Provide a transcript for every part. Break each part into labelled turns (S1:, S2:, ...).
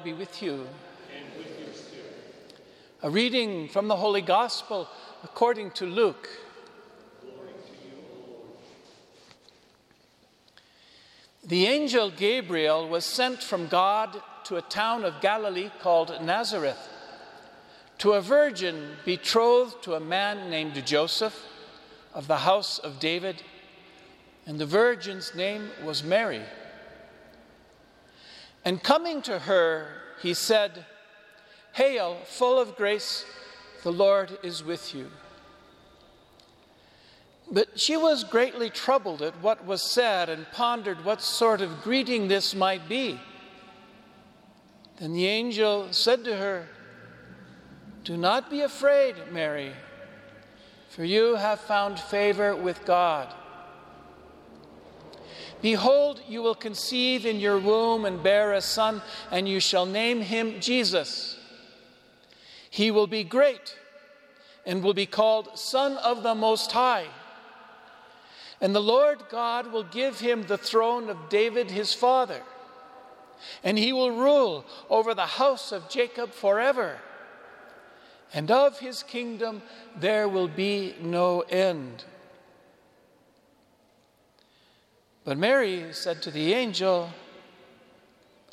S1: Lord be
S2: with you. A reading from the Holy Gospel according to Luke. The angel Gabriel was sent from God to a town of Galilee called Nazareth to a virgin betrothed to a man named Joseph of the house of David, and the virgin's name was Mary. And coming to her, he said, Hail, full of grace, the Lord is with you. But she was greatly troubled at what was said and pondered what sort of greeting this might be. Then the angel said to her, Do not be afraid, Mary, for you have found favor with God. Behold, you will conceive in your womb and bear a son, and you shall name him Jesus. He will be great and will be called Son of the Most High. And the Lord God will give him the throne of David his father, and he will rule over the house of Jacob forever. And of his kingdom there will be no end. But Mary said to the angel,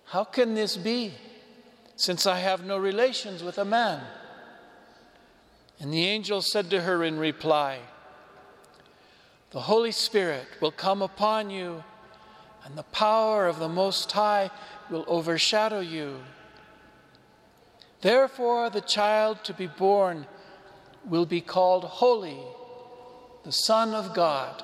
S2: How can this be, since I have no relations with a man? And the angel said to her in reply, The Holy Spirit will come upon you, and the power of the Most High will overshadow you. Therefore, the child to be born will be called Holy, the Son of God.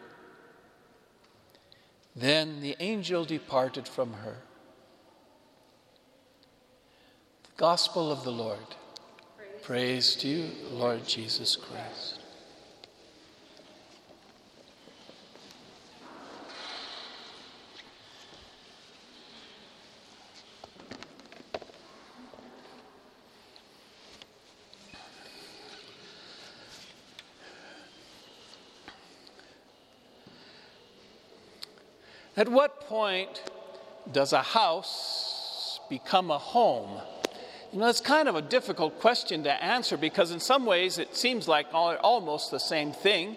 S2: Then the angel departed from her. The Gospel of the Lord. Praise, to you, Lord Jesus Christ. At what point does a house become a home? You know, it's kind of a difficult question to answer because, in some ways, it seems like almost the same thing.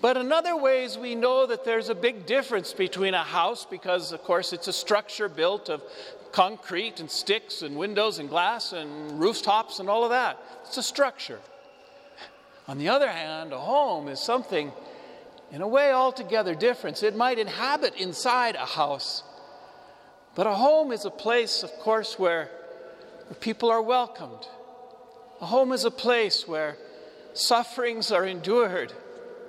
S2: But in other ways, we know that there's a big difference between a house because, of course, it's a structure built of concrete and sticks and windows and glass and rooftops and all of that. It's a structure. On the other hand, a home is something in a way altogether different. It might inhabit inside a house, but a home is a place, of course, where, where people are welcomed. A home is a place where sufferings are endured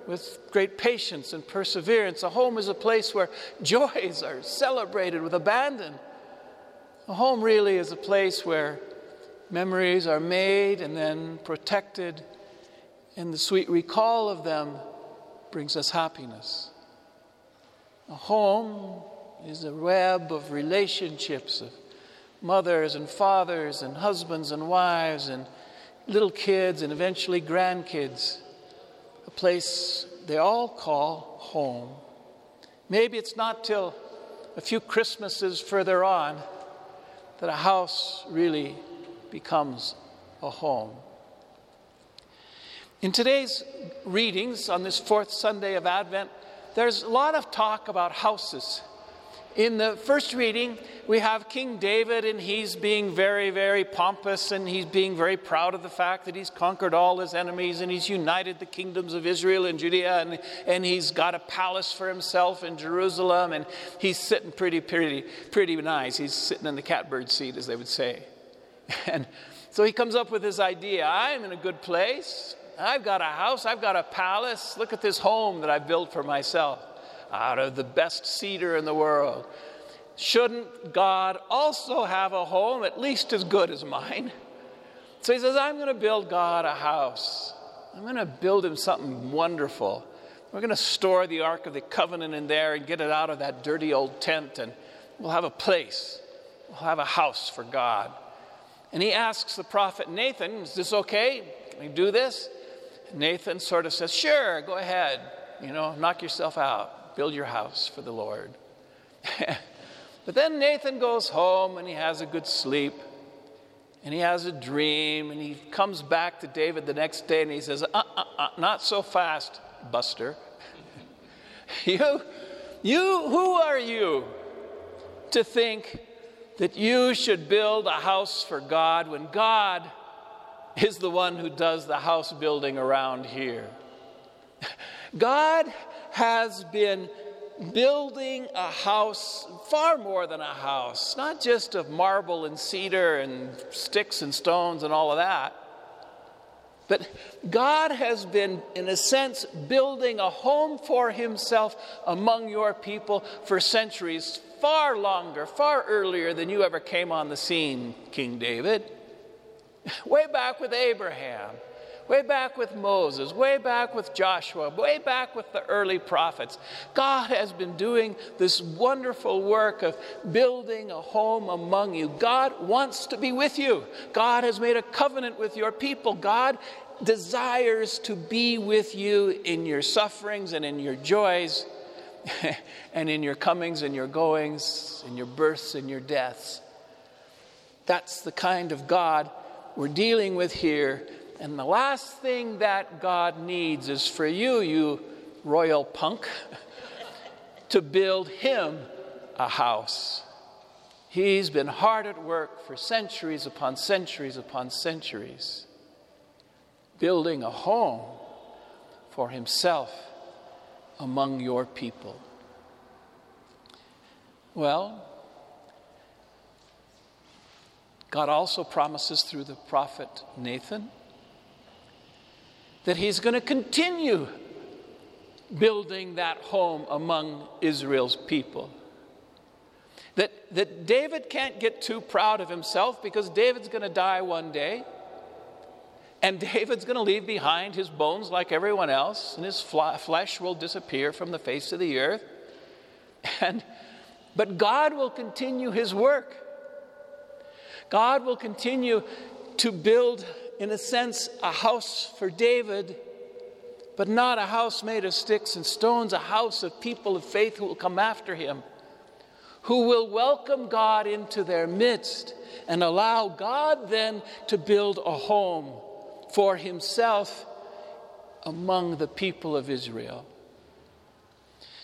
S2: with great patience and perseverance. A home is a place where joys are celebrated with abandon. A home really is a place where memories are made and then protected, and the sweet recall of them brings us happiness. A home is a web of relationships of mothers and fathers and husbands and wives and little kids and eventually grandkids. A place they all call home. Maybe it's not till a few Christmases further on that a house really becomes a home. In today's readings on this fourth Sunday of Advent, there's a lot of talk about houses. In the first reading, we have King David, and he's being very, very pompous, and he's being very proud of the fact that he's conquered all his enemies, and he's united the kingdoms of Israel and Judea, and, and he's got a palace for himself in Jerusalem, and he's sitting pretty, pretty, pretty nice. He's sitting in the catbird seat, as they would say. And so he comes up with this idea I'm in a good place. I've got a house, I've got a palace. Look at this home that I've built for myself out of the best cedar in the world. Shouldn't God also have a home at least as good as mine? So he says, I'm going to build God a house. I'm going to build him something wonderful. We're going to store the Ark of the Covenant in there and get it out of that dirty old tent, and we'll have a place. We'll have a house for God. And he asks the prophet Nathan, Is this okay? Can we do this? Nathan sort of says, Sure, go ahead. You know, knock yourself out. Build your house for the Lord. but then Nathan goes home and he has a good sleep and he has a dream and he comes back to David the next day and he says, uh, uh, uh, Not so fast, Buster. you, you, who are you to think that you should build a house for God when God is the one who does the house building around here. God has been building a house, far more than a house, not just of marble and cedar and sticks and stones and all of that. But God has been, in a sense, building a home for Himself among your people for centuries, far longer, far earlier than you ever came on the scene, King David. Way back with Abraham, way back with Moses, way back with Joshua, way back with the early prophets. God has been doing this wonderful work of building a home among you. God wants to be with you. God has made a covenant with your people. God desires to be with you in your sufferings and in your joys and in your comings and your goings, in your births and your deaths. That's the kind of God we're dealing with here. And the last thing that God needs is for you, you royal punk, to build him a house. He's been hard at work for centuries upon centuries upon centuries, building a home for himself among your people. Well, God also promises through the prophet Nathan that he's going to continue building that home among Israel's people. That, that David can't get too proud of himself because David's going to die one day. And David's going to leave behind his bones like everyone else, and his flesh will disappear from the face of the earth. And, but God will continue his work. God will continue to build, in a sense, a house for David, but not a house made of sticks and stones, a house of people of faith who will come after him, who will welcome God into their midst and allow God then to build a home for himself among the people of Israel.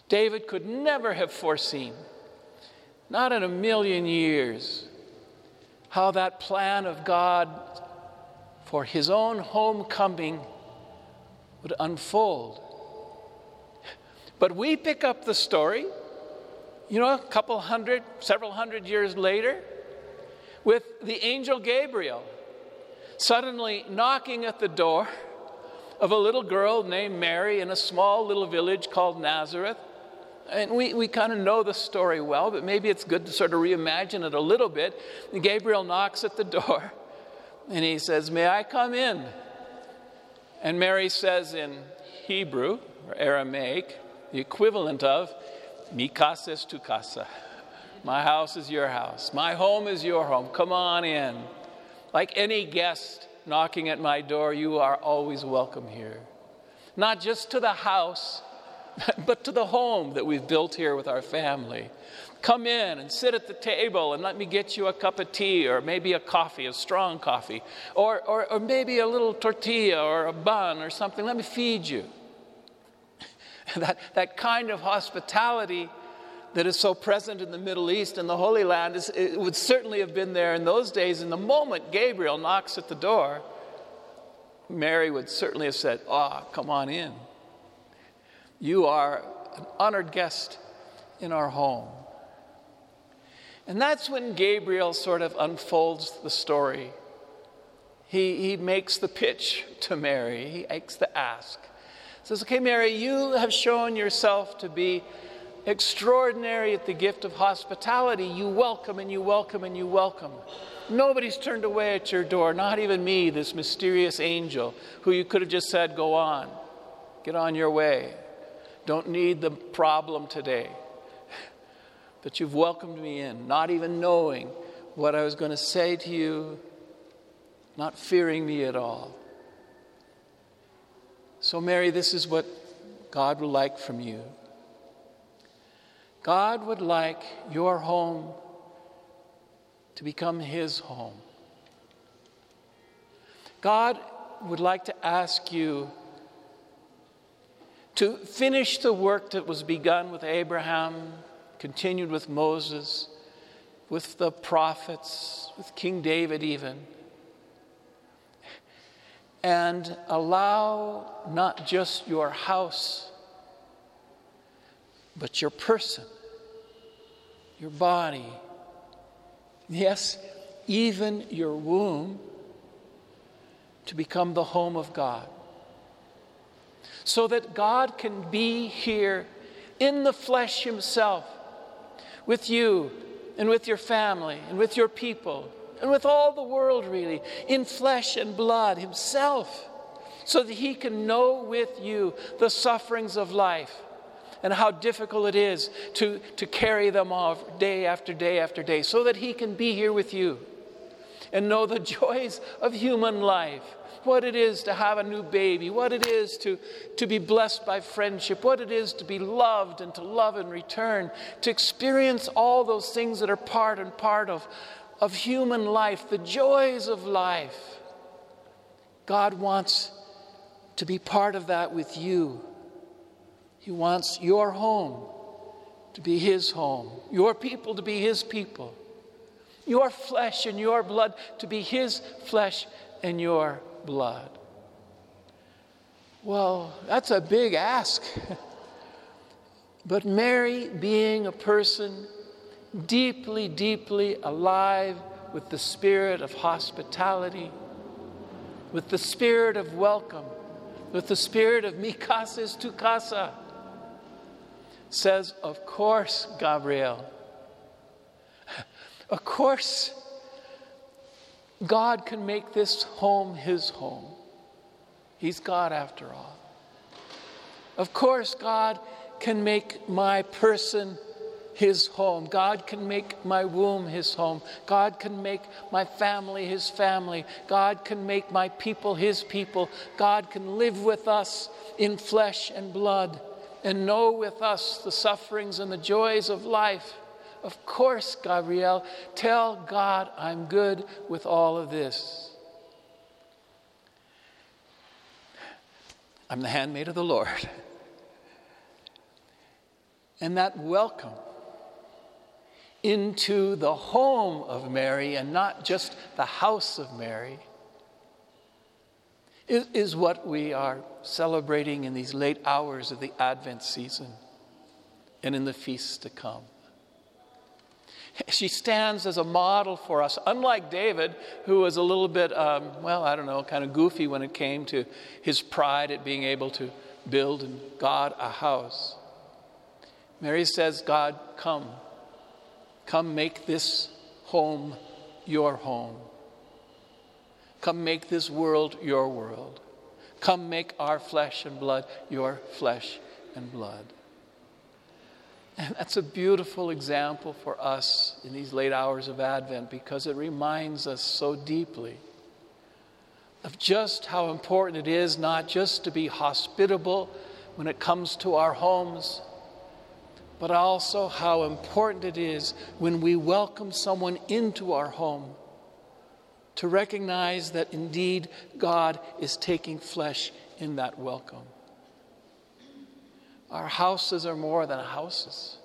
S2: David could never have foreseen, not in a million years, how that plan of God for his own homecoming would unfold. But we pick up the story, you know, a couple hundred, several hundred years later, with the angel Gabriel suddenly knocking at the door of a little girl named Mary in a small little village called Nazareth. And we, we kind of know the story well, but maybe it's good to sort of reimagine it a little bit. And Gabriel knocks at the door and he says, May I come in? And Mary says in Hebrew or Aramaic, the equivalent of, Mi casa es tu casa. My house is your house. My home is your home. Come on in. Like any guest knocking at my door, you are always welcome here. Not just to the house, but to the home that we've built here with our family. Come in and sit at the table and let me get you a cup of tea or maybe a coffee, a strong coffee, or, or, or maybe a little tortilla or a bun or something. Let me feed you. that, that kind of hospitality that is so present in the Middle East and the Holy Land is, it would certainly have been there in those days. And the moment Gabriel knocks at the door, Mary would certainly have said, Ah, oh, come on in. You are an honored guest in our home. And that's when Gabriel sort of unfolds the story. He, he makes the pitch to Mary, he makes the ask. Says, Okay, Mary, you have shown yourself to be extraordinary at the gift of hospitality. You welcome and you welcome and you welcome. Nobody's turned away at your door, not even me, this mysterious angel who you could have just said, Go on, get on your way. Don't need the problem today that you've welcomed me in, not even knowing what I was going to say to you, not fearing me at all. So, Mary, this is what God would like from you. God would like your home to become His home. God would like to ask you to finish the work that was begun with Abraham continued with Moses, with the prophets, with King David, even. And allow not just your house, but your person, your body, yes, even your womb to become the home of God. So that God can be here in the flesh Himself with you and with your family and with your people and with all the world, really, in flesh and blood Himself, so that He can know with you the sufferings of life and how difficult it is to, to carry them off day after day after day, so that He can be here with you and know the joys of human life. What it is to have a new baby, what it is to, to be blessed by friendship, what it is to be loved and to love in return, to experience all those things that are part and part of, of human life, the joys of life. God wants to be part of that with you. He wants your home to be His home, your people to be His people, your flesh and your blood to be His flesh and your blood. Well, that's a big ask. but Mary, being a person deeply, deeply alive with the spirit of hospitality, with the spirit of welcome, with the spirit of mi casa es tu casa, says, Of course, Gabriel. Of course, God can make this home his home. He's God after all. Of course, God can make my person his home. God can make my womb his home. God can make my family his family. God can make my people his people. God can live with us in flesh and blood and know with us the sufferings and the joys of life. Of course, Gabriel, tell God I'm good with all of this. I'm the handmaid of the Lord. And that welcome into the home of Mary and not just the house of Mary is, is what we are celebrating in these late hours of the Advent season and in the feasts to come. She stands as a model for us, unlike David, who was a little bit, um, well, I don't know, kind of goofy when it came to his pride at being able to build God a house. Mary says, God, come. Come make this home your home. Come make this world your world. Come make our flesh and blood your flesh and blood. And that's a beautiful example for us in these late hours of Advent because it reminds us so deeply of just how important it is not just to be hospitable when it comes to our homes, but also how important it is when we welcome someone into our home to recognize that indeed God is taking flesh in that welcome. Our houses are more than houses.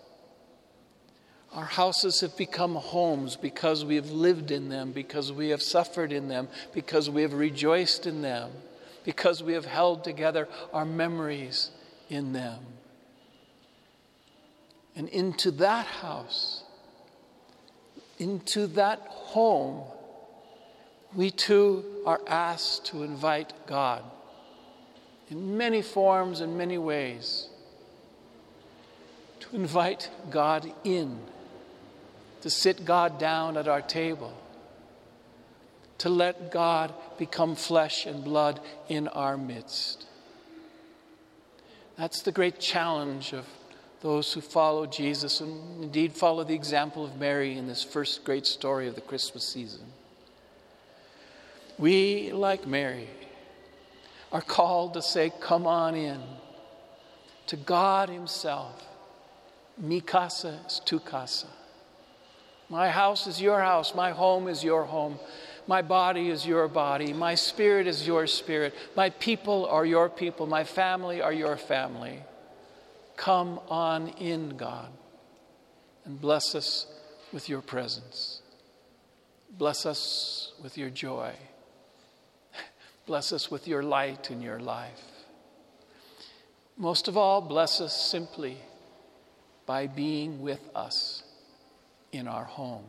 S2: Our houses have become homes because we have lived in them, because we have suffered in them, because we have rejoiced in them, because we have held together our memories in them. And into that house, into that home, we too are asked to invite God in many forms and many ways. To invite God in, to sit God down at our table, to let God become flesh and blood in our midst. That's the great challenge of those who follow Jesus and indeed follow the example of Mary in this first great story of the Christmas season. We, like Mary, are called to say, Come on in to God Himself. Mi casa es tu casa. My house is your house. My home is your home. My body is your body. My spirit is your spirit. My people are your people. My family are your family. Come on in, God, and bless us with your presence. Bless us with your joy. Bless us with your light in your life. Most of all, bless us simply by being with us in our home.